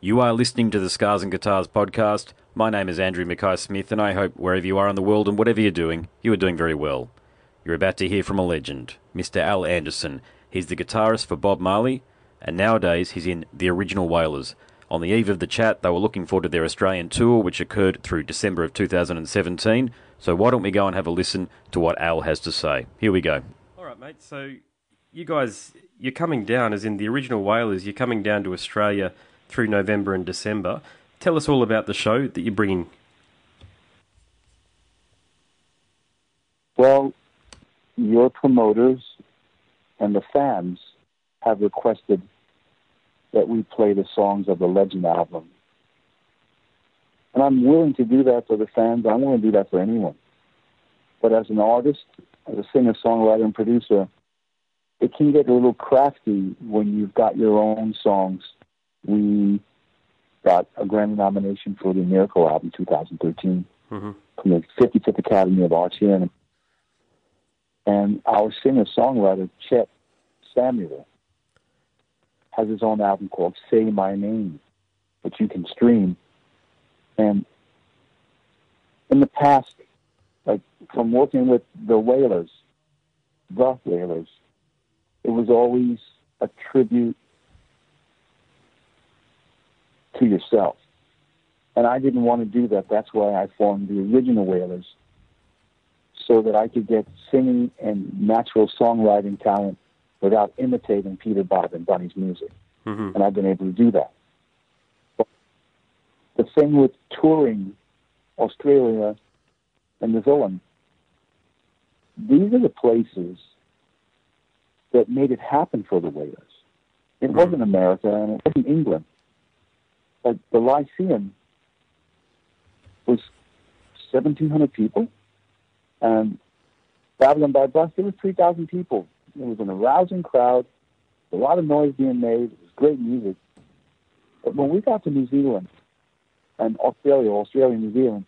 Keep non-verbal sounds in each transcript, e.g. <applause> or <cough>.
You are listening to the Scars and Guitars podcast. My name is Andrew Mackay Smith, and I hope wherever you are in the world and whatever you're doing, you are doing very well. You're about to hear from a legend, Mr. Al Anderson. He's the guitarist for Bob Marley, and nowadays he's in the original Wailers. On the eve of the chat, they were looking forward to their Australian tour, which occurred through December of 2017. So why don't we go and have a listen to what Al has to say? Here we go. All right, mate. So you guys, you're coming down, as in the original Wailers, you're coming down to Australia through November and December. Tell us all about the show that you're bringing. Well, your promoters and the fans have requested that we play the songs of the Legend album. And I'm willing to do that for the fans. I'm willing to do that for anyone. But as an artist, as a singer, songwriter, and producer, it can get a little crafty when you've got your own songs. We got a Grammy nomination for the Miracle album 2013 mm-hmm. from the 55th Academy of Arts here. And, and our singer songwriter, Chet Samuel, has his own album called Say My Name, which you can stream. And in the past, like from working with the Wailers, the Wailers, it was always a tribute to yourself. And I didn't want to do that. That's why I formed the original Wailers, so that I could get singing and natural songwriting talent without imitating Peter, Bob, and Bunny's music. Mm-hmm. And I've been able to do that. But the thing with touring Australia and New Zealand, these are the places that made it happen for the Wailers. It mm-hmm. wasn't America and it wasn't England. But the Lyceum was 1,700 people, and Babylon by bus, there was 3,000 people. It was an arousing crowd, a lot of noise being made. It was great music. But when we got to New Zealand and Australia, Australia, New Zealand,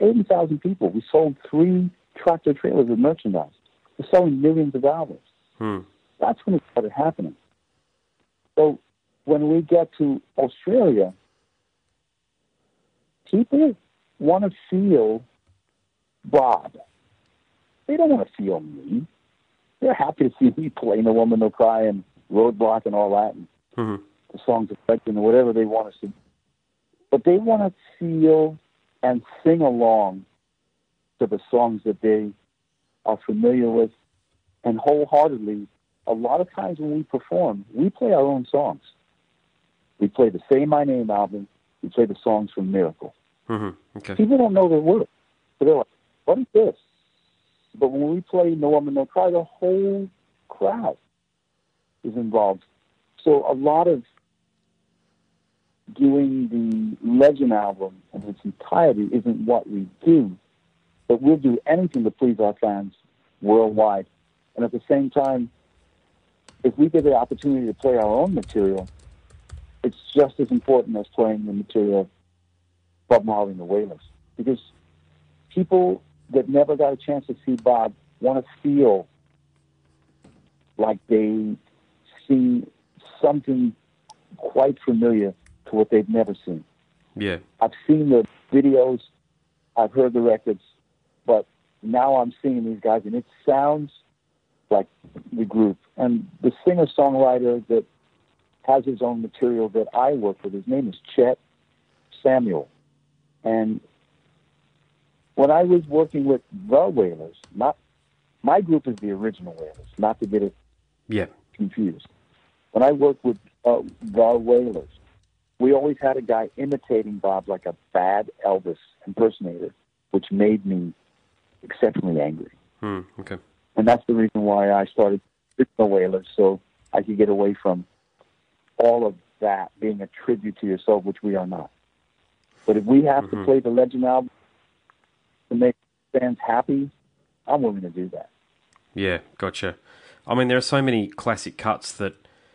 80,000 people. We sold three tractor trailers of merchandise. We're selling millions of albums. Hmm. That's when it started happening. So when we get to Australia, people want to feel Bob. They don't want to feel me. They're happy to see me playing No Woman No Cry and Roadblock and all that, and mm-hmm. the songs Legend or whatever they want us to. But they want to feel and sing along to the songs that they are familiar with and wholeheartedly. A lot of times when we perform, we play our own songs. We play the Say My Name album. We play the songs from Miracle. Mm-hmm. Okay. People don't know the words. So they're like, what is this? But when we play No Woman No Cry, the whole crowd is involved. So a lot of doing the Legend album in its entirety isn't what we do, but we'll do anything to please our fans worldwide. And at the same time, if we get the opportunity to play our own material, it's just as important as playing the material of Bob Marley and the Wailers. Because people that never got a chance to see Bob want to feel like they see something quite familiar to what they've never seen. Yeah. I've seen the videos, I've heard the records, but now I'm seeing these guys, and it sounds like the group. And the singer songwriter that has his own material that I work with, his name is Chet Samuel. And when I was working with the Wailers, not my group is the original Wailers, not to get it yeah. confused. When I worked with uh, the Wailers, we always had a guy imitating Bob like a bad Elvis impersonator, which made me exceptionally angry. Hmm, okay. And that's the reason why I started with the Wailers, so I could get away from all of that being a tribute to yourself, which we are not. But if we have mm-hmm. to play the Legend album to make fans happy, I'm willing to do that. Yeah, gotcha. I mean, there are so many classic cuts that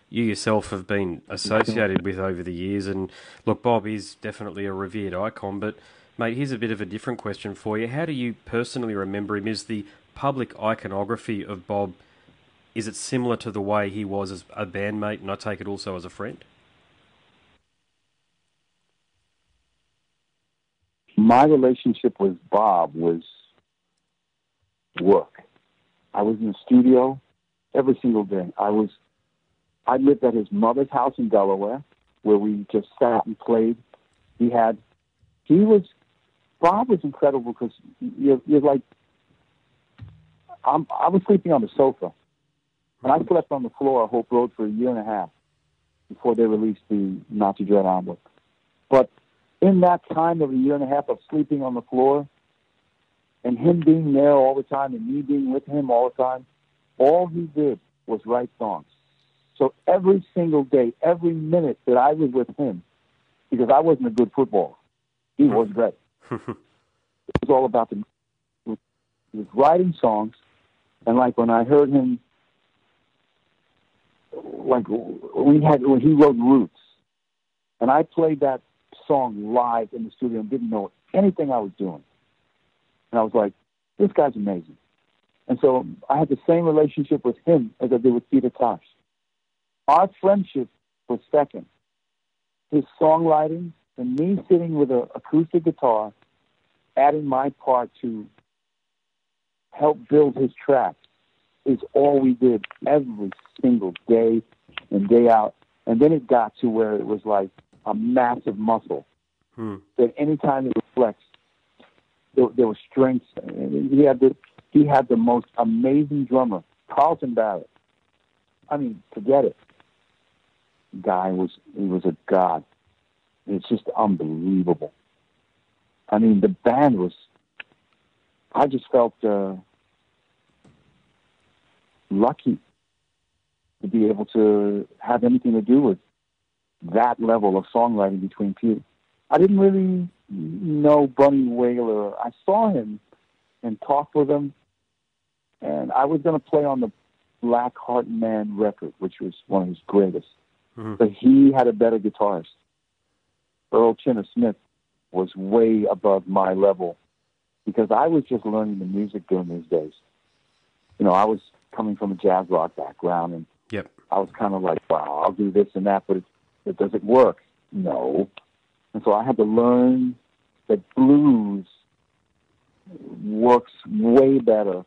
you yourself have been associated with over the years. And look, Bob is definitely a revered icon, but mate, here's a bit of a different question for you. How do you personally remember him? Is the public iconography of Bob is it similar to the way he was as a bandmate, and I take it also as a friend? my relationship with Bob was work. I was in the studio every single day. I was I lived at his mother's house in Delaware, where we just sat and played. He had he was Bob was incredible because you're, you're like I'm, I was sleeping on the sofa, and I slept on the floor at Hope Road for a year and a half before they released the Natty Dread album. But in that time of a year and a half of sleeping on the floor, and him being there all the time, and me being with him all the time, all he did was write songs. So every single day, every minute that I was with him, because I wasn't a good footballer, he was <laughs> great. it was all about the. He was writing songs, and like when I heard him, like we had when he wrote Roots, and I played that song live in the studio and didn't know anything I was doing, and I was like, this guy's amazing. And so I had the same relationship with him as I did with Peter Tosh. Our friendship was second. His songwriting and me sitting with an acoustic guitar, adding my part to help build his track is all we did every single day and day out. And then it got to where it was like a massive muscle Hmm. that anytime it flexed, there, there was strength. And he had the he had the most amazing drummer, Carlton Barrett. I mean, forget it. Guy was he was a god. It's just unbelievable. I mean, the band was. I just felt uh, lucky to be able to have anything to do with that level of songwriting between Peter. I didn't really know Bunny Wailer. I saw him and talked with him, and I was going to play on the Black Heart Man record, which was one of his greatest. Mhm. But he had a better guitarist. Earl Chinna Smith was way above my level because I was just learning the music during those days. You know, I was coming from a jazz rock background, and Yep. I was kind of like, wow, I'll do this and that, but it, it doesn't work? No. And so I had to learn that blues works way better.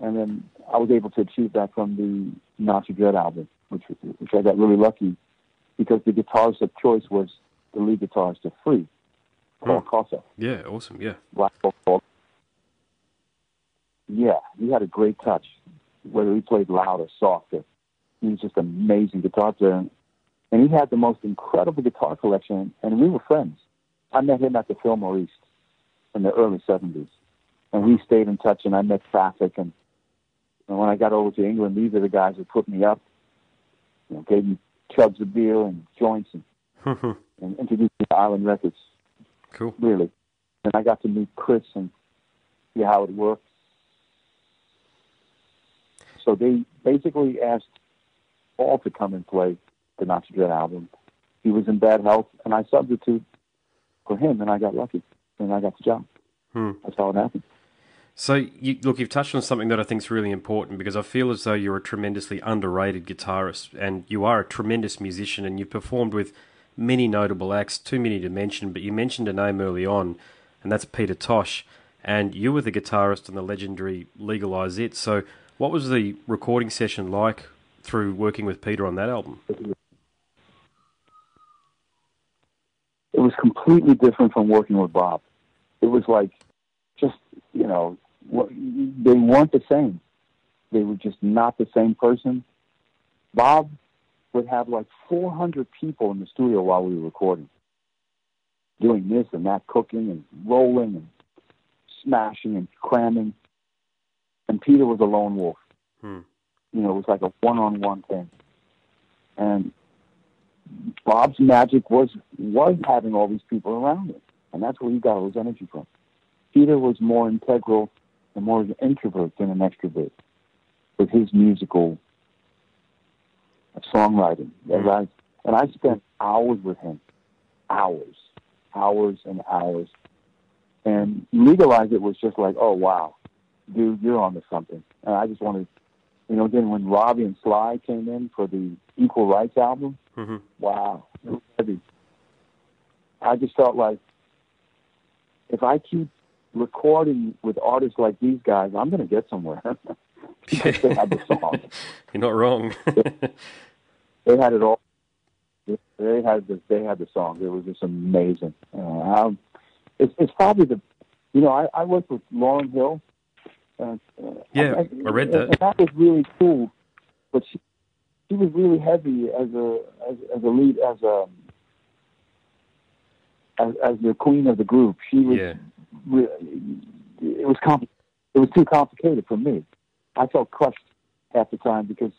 And then I was able to achieve that from the Natty Dread album, which, which I got really lucky because the guitarist of choice was the lead guitarist of Free, Paul hmm. Cossa. Yeah. Awesome. Yeah. Black Paul. Yeah, he had a great touch, whether he played loud or soft. Or, he was just an amazing guitar player. And he had the most incredible guitar collection, and we were friends. I met him at the Fillmore East in the early 70s. And we stayed in touch, and I met Traffic. And, and when I got over to England, these are the guys who put me up, you know, gave me chugs of beer and joints and, <laughs> and introduced me to Island Records cool. really. And I got to meet Chris and see how it worked. So they basically asked Paul to come and play the Natty Dread album. He was in bad health, and I substituted for him, and I got lucky, and I got the job. Hmm. That's how it happened. So, you, look, you've touched on something that I think is really important because I feel as though you're a tremendously underrated guitarist and you are a tremendous musician and you've performed with many notable acts, too many to mention, but you mentioned a name early on, and that's Peter Tosh. And you were the guitarist on the legendary Legalize It. So, what was the recording session like through working with Peter on that album? It was completely different from working with Bob. It was like just, you know, they weren't the same. They were just not the same person. Bob would have like 400 people in the studio while we were recording, doing this and that, cooking and rolling and smashing and cramming. And Peter was a lone wolf. Hmm. You know, it was like a one-on-one thing. And Bob's magic was was having all these people around him, and that's where he got all his energy from. Peter was more integral and more of an introvert than an extrovert with his musical songwriting. As I, and I spent hours with him, hours, hours and hours. And legalize it was just like, oh wow, dude, you're onto something. And I just wanted, you know. Then when Robbie and Sly came in for the Equal Rights album, hmm wow, heavy. I just felt like if I keep recording with artists like these guys, I'm going to get somewhere. <laughs> they had the song. <laughs> You're not wrong. <laughs> they had it all. They had the they had the song. It was just amazing. Uh, um, it's it's probably the, you know, I, I worked with Lauryn Hill. Uh, yeah, I, I, read that. And that was really cool, but she she was really heavy as a as, as a lead as a as, as the queen of the group. She was. Yeah. Really, it was compl- It was too complicated for me. I felt crushed half the time because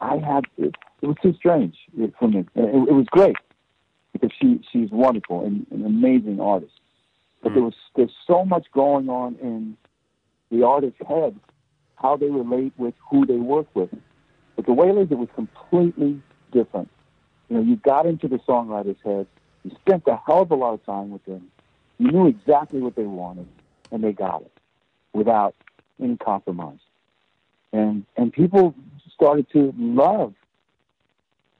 I had it, it was too strange for me. It, it was great because she she's wonderful and an amazing artist. But mm. there was there's so much going on in the artist's head, how they relate with who they work with. But the Wailers, it was completely different. You know, you got into the songwriter's head. You spent a hell of a lot of time with them. You knew exactly what they wanted, and they got it without any compromise. And and people started to love.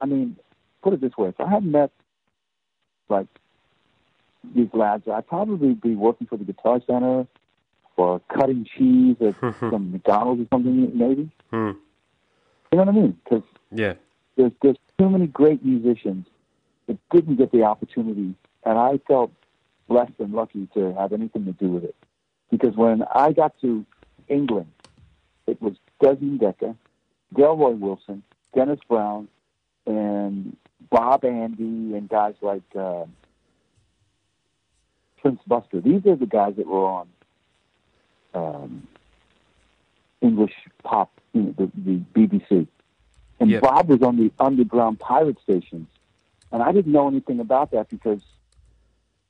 I mean, put it this way: if I hadn't met like these lads, I'd probably be working for the Guitar Center or cutting cheese at <laughs> some McDonald's or something, maybe. Hmm. You know what I mean? Because yeah, there's there's too many great musicians that didn't get the opportunity, and I felt blessed and lucky to have anything to do with it. Because when I got to England, it was Desmond Dekker, Delroy Wilson, Dennis Brown, and Bob Andy, and guys like uh, Prince Buster. These are the guys that were on um, English pop, you know, the, the BBC. And yep. Bob was on the underground pirate stations. And I didn't know anything about that because,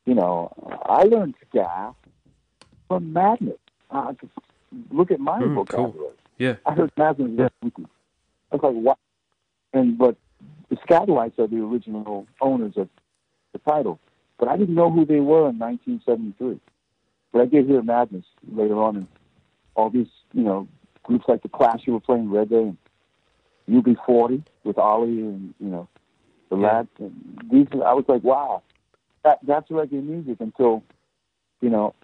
you know, I learned ska from Madness. Uh, look at my mm, vocabulary. Cool. Yeah. I heard Madness. I was like, what? And but the Skatalites are the original owners of the title, but I didn't know who they were in 1973. But I did hear Madness later on, and all these, you know, groups like the Clash who were playing reggae and UB40 with Ollie and you know the yeah. lads. And these, I was like, wow, that that's reggae music until you know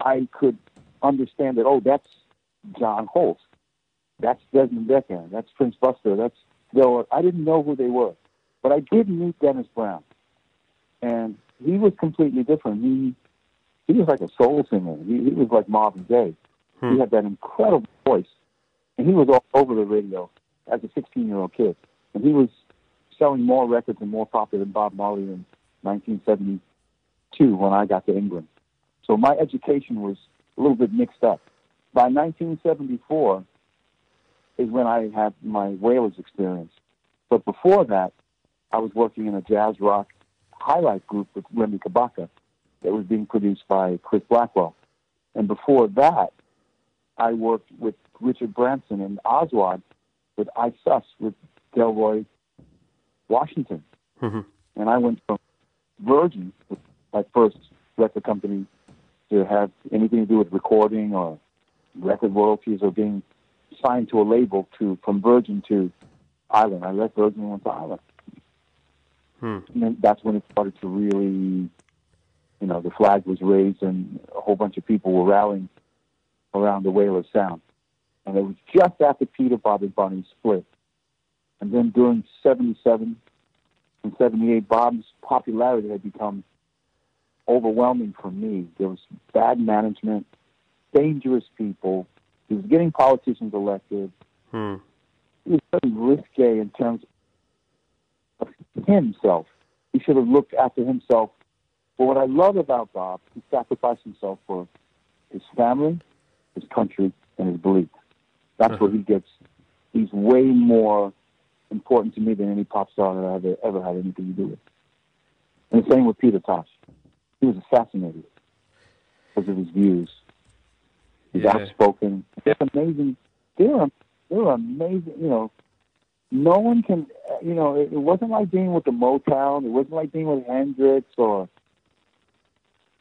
I could understand that. Oh, that's John Holt. That's Desmond Dekker. That's Prince Buster. That's though I didn't know who they were, but I did meet Dennis Brown, and he was completely different. He he was like a soul singer. He, he was like Marvin Gaye. Hmm. He had that incredible voice, and he was all over the radio as a 16 year old kid, and he was selling more records and more popular than Bob Marley in 1972 when I got to England. So my education was a little bit mixed up. By 1974 is when I had my Wailers experience. But before that, I was working in a jazz rock highlight group with Remi Kabaka that was being produced by Chris Blackwell. And before that, I worked with Richard Branson and Aswad with I Sus with Delroy Washington. Mm-hmm. And I went from Virgin, my first record company, to have anything to do with recording or record royalties or being signed to a label to from Virgin to Island. I left Virgin and went to Island. Hmm. And that's when it started to really, you know, the flag was raised and a whole bunch of people were rallying around the Wailer sound. And it was just after Peter, Bob, and Bunny split. And then during 77 and 78, Bob's popularity had become overwhelming for me. There was bad management, dangerous people. He was getting politicians elected. Hmm. He was very risque in terms of himself. He should have looked after himself. But what I love about Bob, he sacrificed himself for his family, his country, and his belief. That's Uh-huh. where he gets. He's way more important to me than any pop star that I've ever had anything to do with. And the same with Peter Tosh. He was assassinated because of his views. He's Yeah. outspoken. They're amazing. They're they're amazing. You know, no one can. You know, it, it wasn't like being with the Motown. It wasn't like being with Hendrix or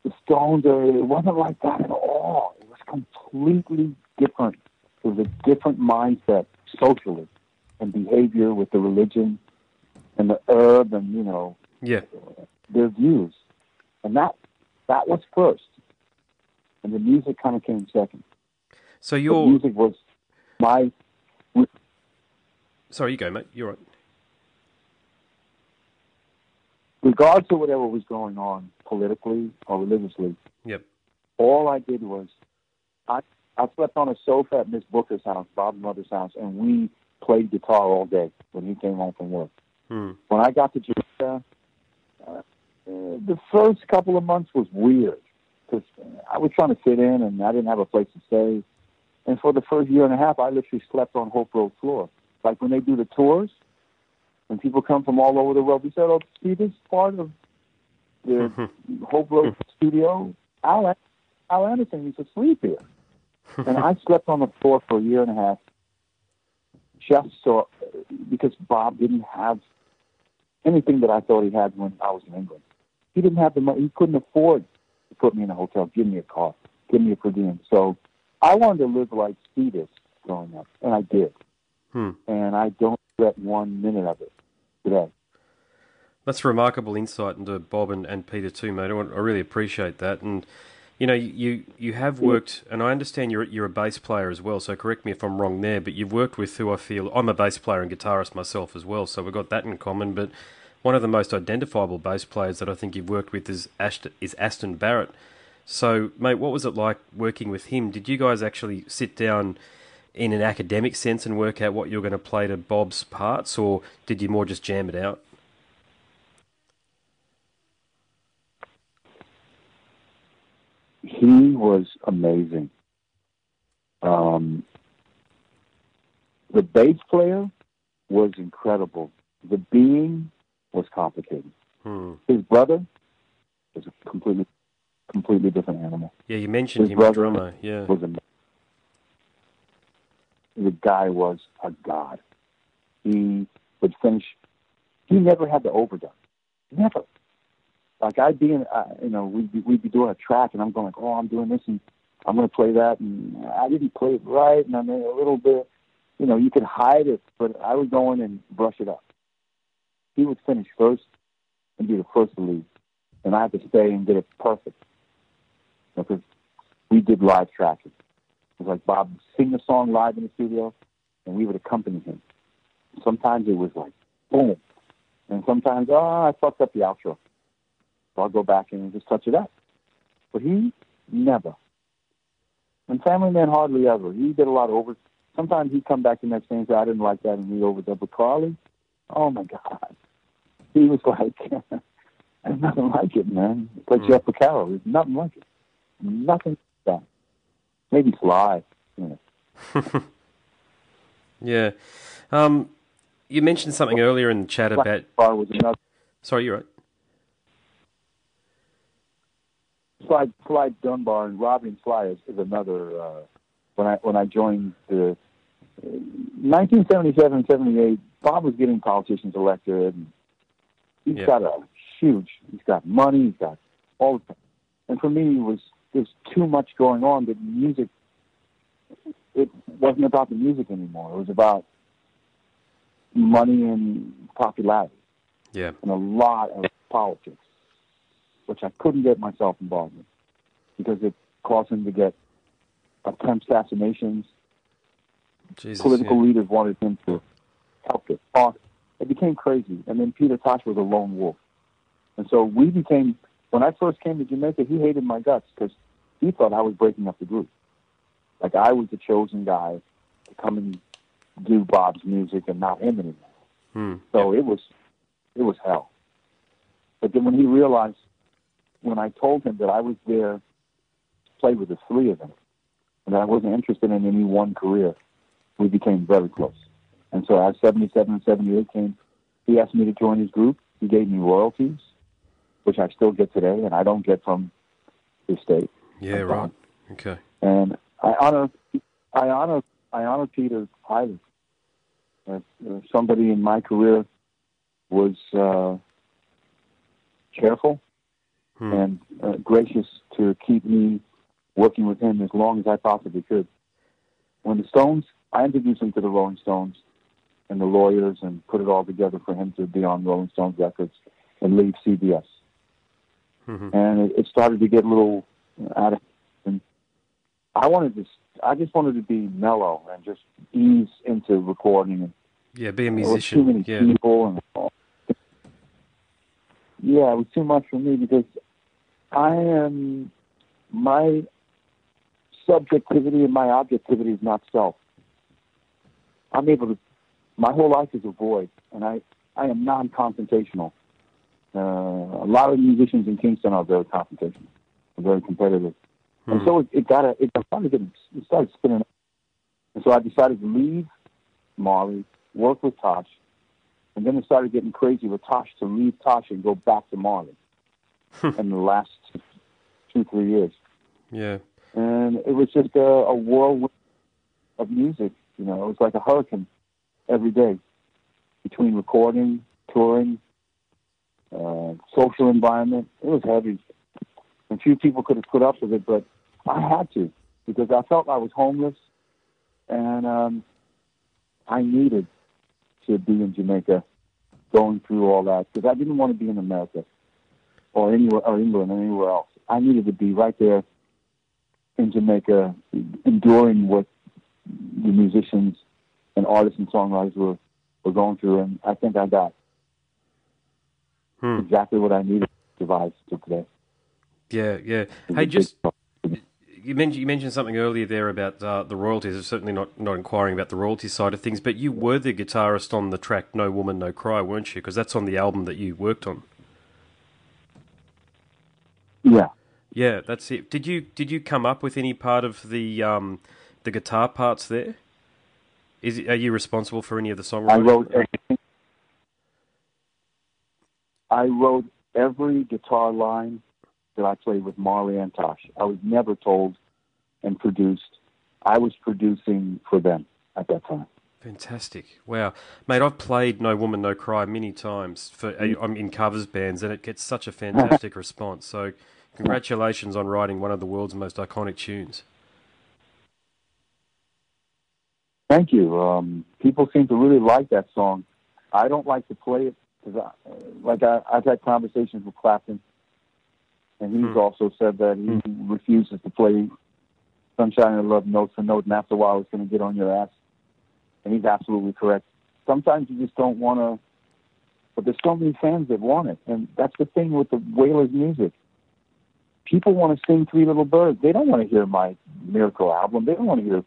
the Stones. Or it wasn't like that at all. It was completely different. It was a different mindset socially and behavior with the religion and the herb and you know Yeah. their views. And that that was first, and the music kind of came second. So The your music was my sorry, you go, mate. You're right. regardless of whatever was going on politically or religiously, Yep. all I did was I I slept on a sofa at Miss Booker's house, Bob's mother's house, and we played guitar all day when he came home from work. Hmm. When I got to Jamaica, uh, uh, the first couple of months was weird because I was trying to fit in and I didn't have a place to stay. And for the first year and a half, I literally slept on Hope Road floor. Like when they do the tours, when people come from all over the world, we said, "Oh, see this part of the mm-hmm. Hope Road mm-hmm. studio? Al, Al Anderson used to sleep here." Mm-hmm. and I slept on the floor for a year and a half just so because Bob didn't have anything that I thought he had when I was in England. He didn't have the money. He couldn't afford to put me in a hotel, give me a car, give me a per diem. So I wanted to live like Stetus growing up, and I did. Hmm. And I don't regret one minute of it today. That's a remarkable insight into Bob and, and Peter too, mate. I, I really appreciate that. And you know, you you have worked, and I understand you're you're a bass player as well. So correct me if I'm wrong there. But you've worked with who I feel I'm a bass player and guitarist myself as well. So we've got that in common. But one of the most identifiable bass players that I think you've worked with is Ashton, is Aston Barrett. So, mate, what was it like working with him? Did you guys actually sit down in an academic sense and work out what you're going to play to Bob's parts, or did you more just jam it out? He was amazing. Um, the bass player was incredible. The being was complicated. Hmm. His brother was a completely, completely different animal. Yeah, you mentioned His him, brother drummer. Yeah. Was a, the guy was a god. He would finish. He never had the overdone. Never. Like I'd be in, uh, you know, we'd be, we'd be doing a track, and I'm going like, oh, I'm doing this, and I'm going to play that, and I didn't play it right, and I made a little bit. You know, you could hide it, but I would go in and brush it up. He would finish first and be the first to leave, and I had to stay and get it perfect because we did live tracking. It was like Bob sing the song live in the studio, and we would accompany him. Sometimes it was like boom, and sometimes oh I fucked up the outro, so I'll go back and just touch it up. But he never, and Family Man hardly ever. He did a lot of over. Sometimes he'd come back the next day and say I didn't like that, and he overdub. But Carly, oh my god, he was <laughs> like, <laughs> there's nothing like it, man. It's like Mm. Jeff Porcaro. There's nothing like it. Nothing like that. Maybe Sly. You know. <laughs> Yeah. Um, you mentioned something earlier in the chat about. Sly was another. Sorry, you're right. Sly, Sly Dunbar and Robbie and Sly is, is another. Uh, when I when I joined the uh, 1977 78, Bob was getting politicians elected. And he's Yeah. got a huge. He's got money. He's got all. The, and for me, it was there's too much going on that music. It wasn't about the music anymore. It was about money and popularity Yeah. and a lot of politics, which I couldn't get myself involved in because it caused him to get attempt assassinations. Jesus. Political yeah. leaders wanted him to help talk. It became crazy. And then Peter Tosh was a lone wolf. And so we became, when I first came to Jamaica, he hated my guts because he thought I was breaking up the group. Like I was the chosen guy to come and do Bob's music and not him anymore. Hmm. So it was it was hell. But then when he realized when I told him that I was there to play with the three of them and that I wasn't interested in any one career, we became very close. And so as seventy seven and seventy eight came he asked me to join his group. He gave me royalties, which I still get today and I don't get from the state. Yeah, right. Okay. And I honor I honor I honor Peter highly. Uh, uh, somebody in my career was uh, careful Hmm. and uh, gracious to keep me working with him as long as I possibly could. When the Stones, I introduced him to the Rolling Stones and the lawyers and put it all together for him to be on Rolling Stones records and leave CBS. mm-hmm. and it, it started to get a little out of. And I wanted to, I just wanted to be mellow and just ease into recording. And yeah, be a musician. Too many yeah. people and. Yeah, it was too much for me because I am my subjectivity and my objectivity is not self. I'm able to. My whole life is a void, and I I am non-confrontational. Uh, a lot of musicians in Kingston are very confrontational, very competitive, hmm. and so it, it got a, it started getting it started spinning. And so I decided to leave Marley, work with Tosh, and then it started getting crazy with Tosh to leave Tosh and go back to Marley in the last two, three years. Yeah. And it was just a, a whirlwind of music. You know, it was like a hurricane every day between recording, touring, uh, social environment. It was heavy. And few people could have put up with it, but I had to because I felt I was homeless and um, I needed to be in Jamaica going through all that because I didn't want to be in America or anywhere or England or anywhere else. I needed to be right there in Jamaica, enduring what the musicians and artists and songwriters were, were going through, and I think I got hmm. exactly what I needed to survive to today. Yeah, yeah. Hey, just you mentioned you mentioned something earlier there about uh, the royalties. I'm certainly not not inquiring about the royalty side of things, but you were the guitarist on the track "No Woman, No Cry," weren't you? Because that's on the album that you worked on. Yeah. Yeah, that's it. Did you did you come up with any part of the um, the guitar parts there? Is are you responsible for any of the songwriting? I wrote everything. I wrote every guitar line that I played with Marley and Tosh. I was never told and produced. I was producing for them at that time. Fantastic! Wow, mate, I've played "No Woman, No Cry" many times for mm. I'm in covers bands, and it gets such a fantastic <laughs> response. So, congratulations on writing one of the world's most iconic tunes. Thank you. Um, people seem to really like that song. I don't like to play it because, like, I, I've had conversations with Clapton and he's hmm. also said that he hmm. refuses to play Sunshine and Love note for note, and after a while it's going to get on your ass. And he's absolutely correct. Sometimes you just don't want to, but there's so many fans that want it, and that's the thing with the Wailers music. People want to sing Three Little Birds. They don't want to hear my Miracle album. They don't want to hear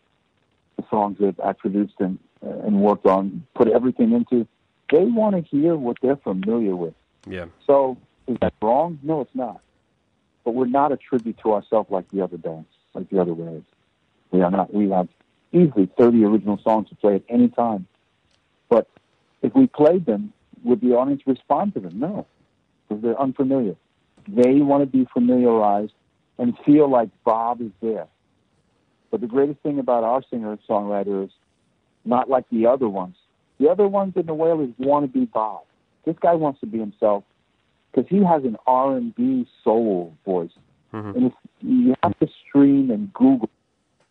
the songs that I produced and uh, and worked on, put everything into. They want to hear what they're familiar with. Yeah. So is that wrong? No, it's not but we're not a tribute to ourselves like the other bands, like the other ways. We are not. We have easily 30 original songs to play at any time. But if we played them, would the audience respond to them? No, because they're unfamiliar. They want to be familiarized and feel like Bob is there. But the greatest thing about our singer songwriter is not like the other ones. The other ones in the Wailers want to be Bob. This guy wants to be himself because he has an R and B soul voice, mm-hmm. and if you have to stream and Google,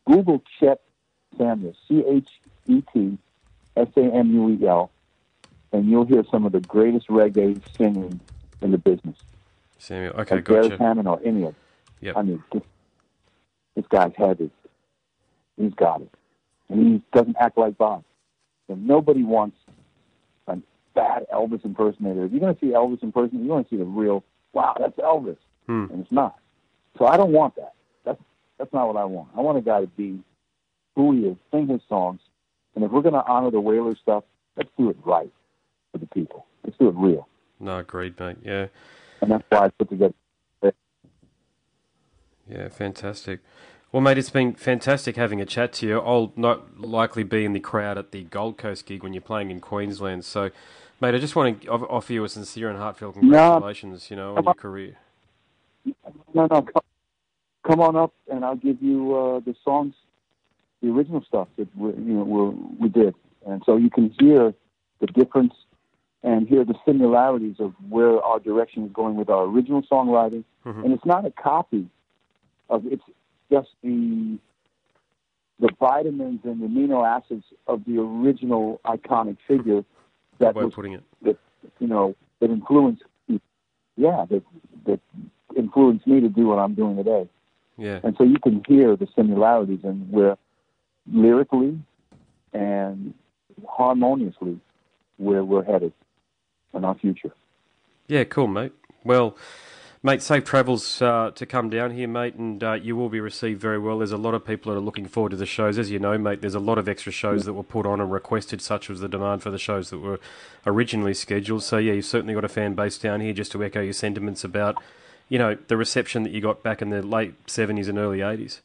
Google Chet Samuel, C H E T S A M U E L, and you'll hear some of the greatest reggae singing in the business. Samuel, okay, like gotcha. Hammond or any of them. Yep. I mean, this, this guy's head is, he's got it. And he doesn't act like Bob. And nobody wants bad Elvis impersonator. If you're going to see Elvis impersonator, you're going to see the real, wow, that's Elvis. Hmm. And it's not. So I don't want that. That's, that's not what I want. I want a guy to be who he is, sing his songs. And if we're going to honor the Wailer stuff, let's do it right for the people. Let's do it real. No, agreed, mate. Yeah. And that's why I put together. Yeah, fantastic. Well, mate, it's been fantastic having a chat to you. I'll not likely be in the crowd at the Gold Coast gig when you're playing in Queensland. So, mate, I just want to offer you a sincere and heartfelt congratulations, no, you know, on your career. No, no, come, on up, and I'll give you uh, the songs, the original stuff that we, you know we we did, and so you can hear the difference and hear the similarities of where our direction is going with our original songwriting. Mm-hmm. And it's not a copy of it's just the the vitamins and the amino acids of the original iconic figure that was putting it. that you know that influenced yeah that that influenced me to do what I'm doing today. Yeah. And so you can hear the similarities and where lyrically and harmoniously where we're headed in our future. Yeah, cool, mate. Well, mate, safe travels uh, to come down here, mate, and uh, you will be received very well. There's a lot of people that are looking forward to the shows. As you know, mate, there's a lot of extra shows that were put on and requested, such was the demand for the shows that were originally scheduled. So, yeah, you've certainly got a fan base down here, just to echo your sentiments about, you know, the reception that you got back in the late 70s and early 80s.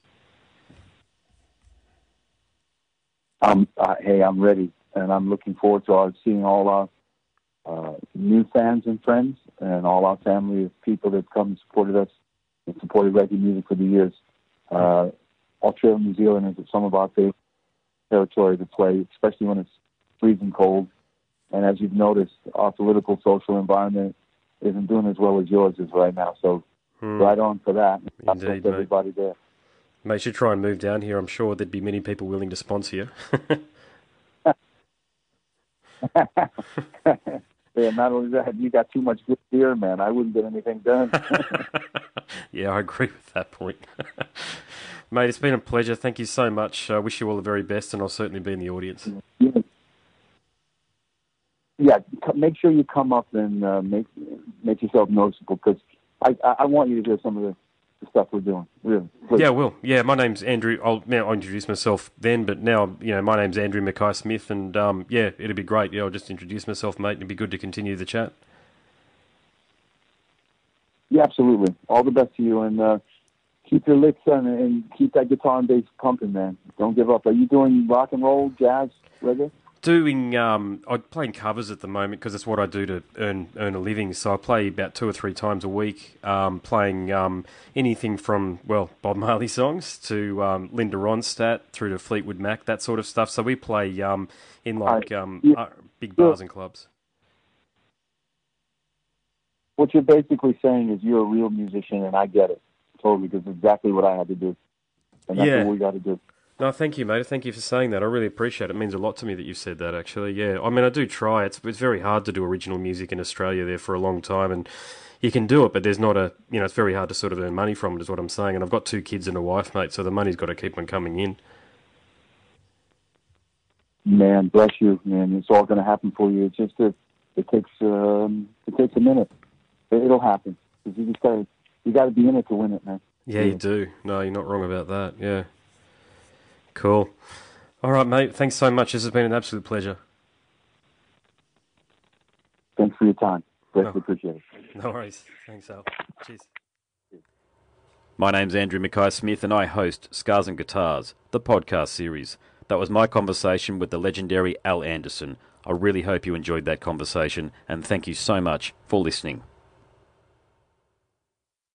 Um, uh, hey, I'm ready, and I'm looking forward to seeing all our uh, new fans and friends, and all our family of people that come and supported us and supported reggae music for the years. Uh, Australia, New Zealand is some of our favorite territory to play, especially when it's freezing cold. And as you've noticed, our political social environment isn't doing as well as yours is right now. So, Hmm. right on for that. Indeed, mate. everybody there. Mate, you should try and move down here. I'm sure there'd be many people willing to sponsor you. <laughs> <laughs> <laughs> Yeah, not only that, you got too much good beer, man. I wouldn't get anything done. <laughs> yeah, I agree with that point. <laughs> Mate, it's been a pleasure. Thank you so much. I wish you all the very best, and I'll certainly be in the audience. yeah, yeah. Make sure you come up and uh, make make yourself noticeable because I, I I want you to hear some of the, the stuff we're doing. Really, please. Yeah, I will. Yeah, my name's Andrew. I'll now I'll introduce myself then, but now you know my name's Andrew Mackay Smith, and um, yeah, it'd be great. Yeah, I'll just introduce myself, mate, and it'd be good to continue the chat. Yeah, absolutely. All the best to you, and uh, keep your licks on and keep that guitar and bass pumping, man. Don't give up. Are you doing rock and roll, jazz, reggae? Doing, um, I'm playing covers at the moment because it's what I do to earn earn a living. So I play about two or three times a week, um, playing um, anything from well Bob Marley <laughs> songs to um, Linda Ronstadt through to Fleetwood Mac, that sort of stuff. So we play um, in like um, uh, big bars and clubs. What you're basically saying is you're a real musician, and I get it totally because it's exactly what I had to do, and that's Yeah. what we got to do. No, thank you, mate. Thank you for saying that. I really appreciate it. It means a lot to me that you've said that. Actually, yeah. I mean, I do try. It's it's very hard to do original music in Australia there for a long time, and you can do it, but there's not a you know it's very hard to sort of earn money from it. Is what I'm saying. And I've got two kids and a wife, mate, so the money's got to keep on coming in. Man, bless you, man. It's all going to happen for you. It's just a, it takes um, it takes a minute. It, it'll happen 'Cause you just got you got to be in it to win it, man. Yeah, you do. No, you're not wrong about that. Yeah. Cool. All right, mate. Thanks so much. This has been an absolute pleasure. Thanks for your time. Greatly Oh. appreciate it. No worries. Thanks, Al. Cheers. My name's Andrew Mackay Smith, and I host Scars and Guitars, the podcast series. That was my conversation with the legendary Al Anderson. I really hope you enjoyed that conversation, and thank you so much for listening.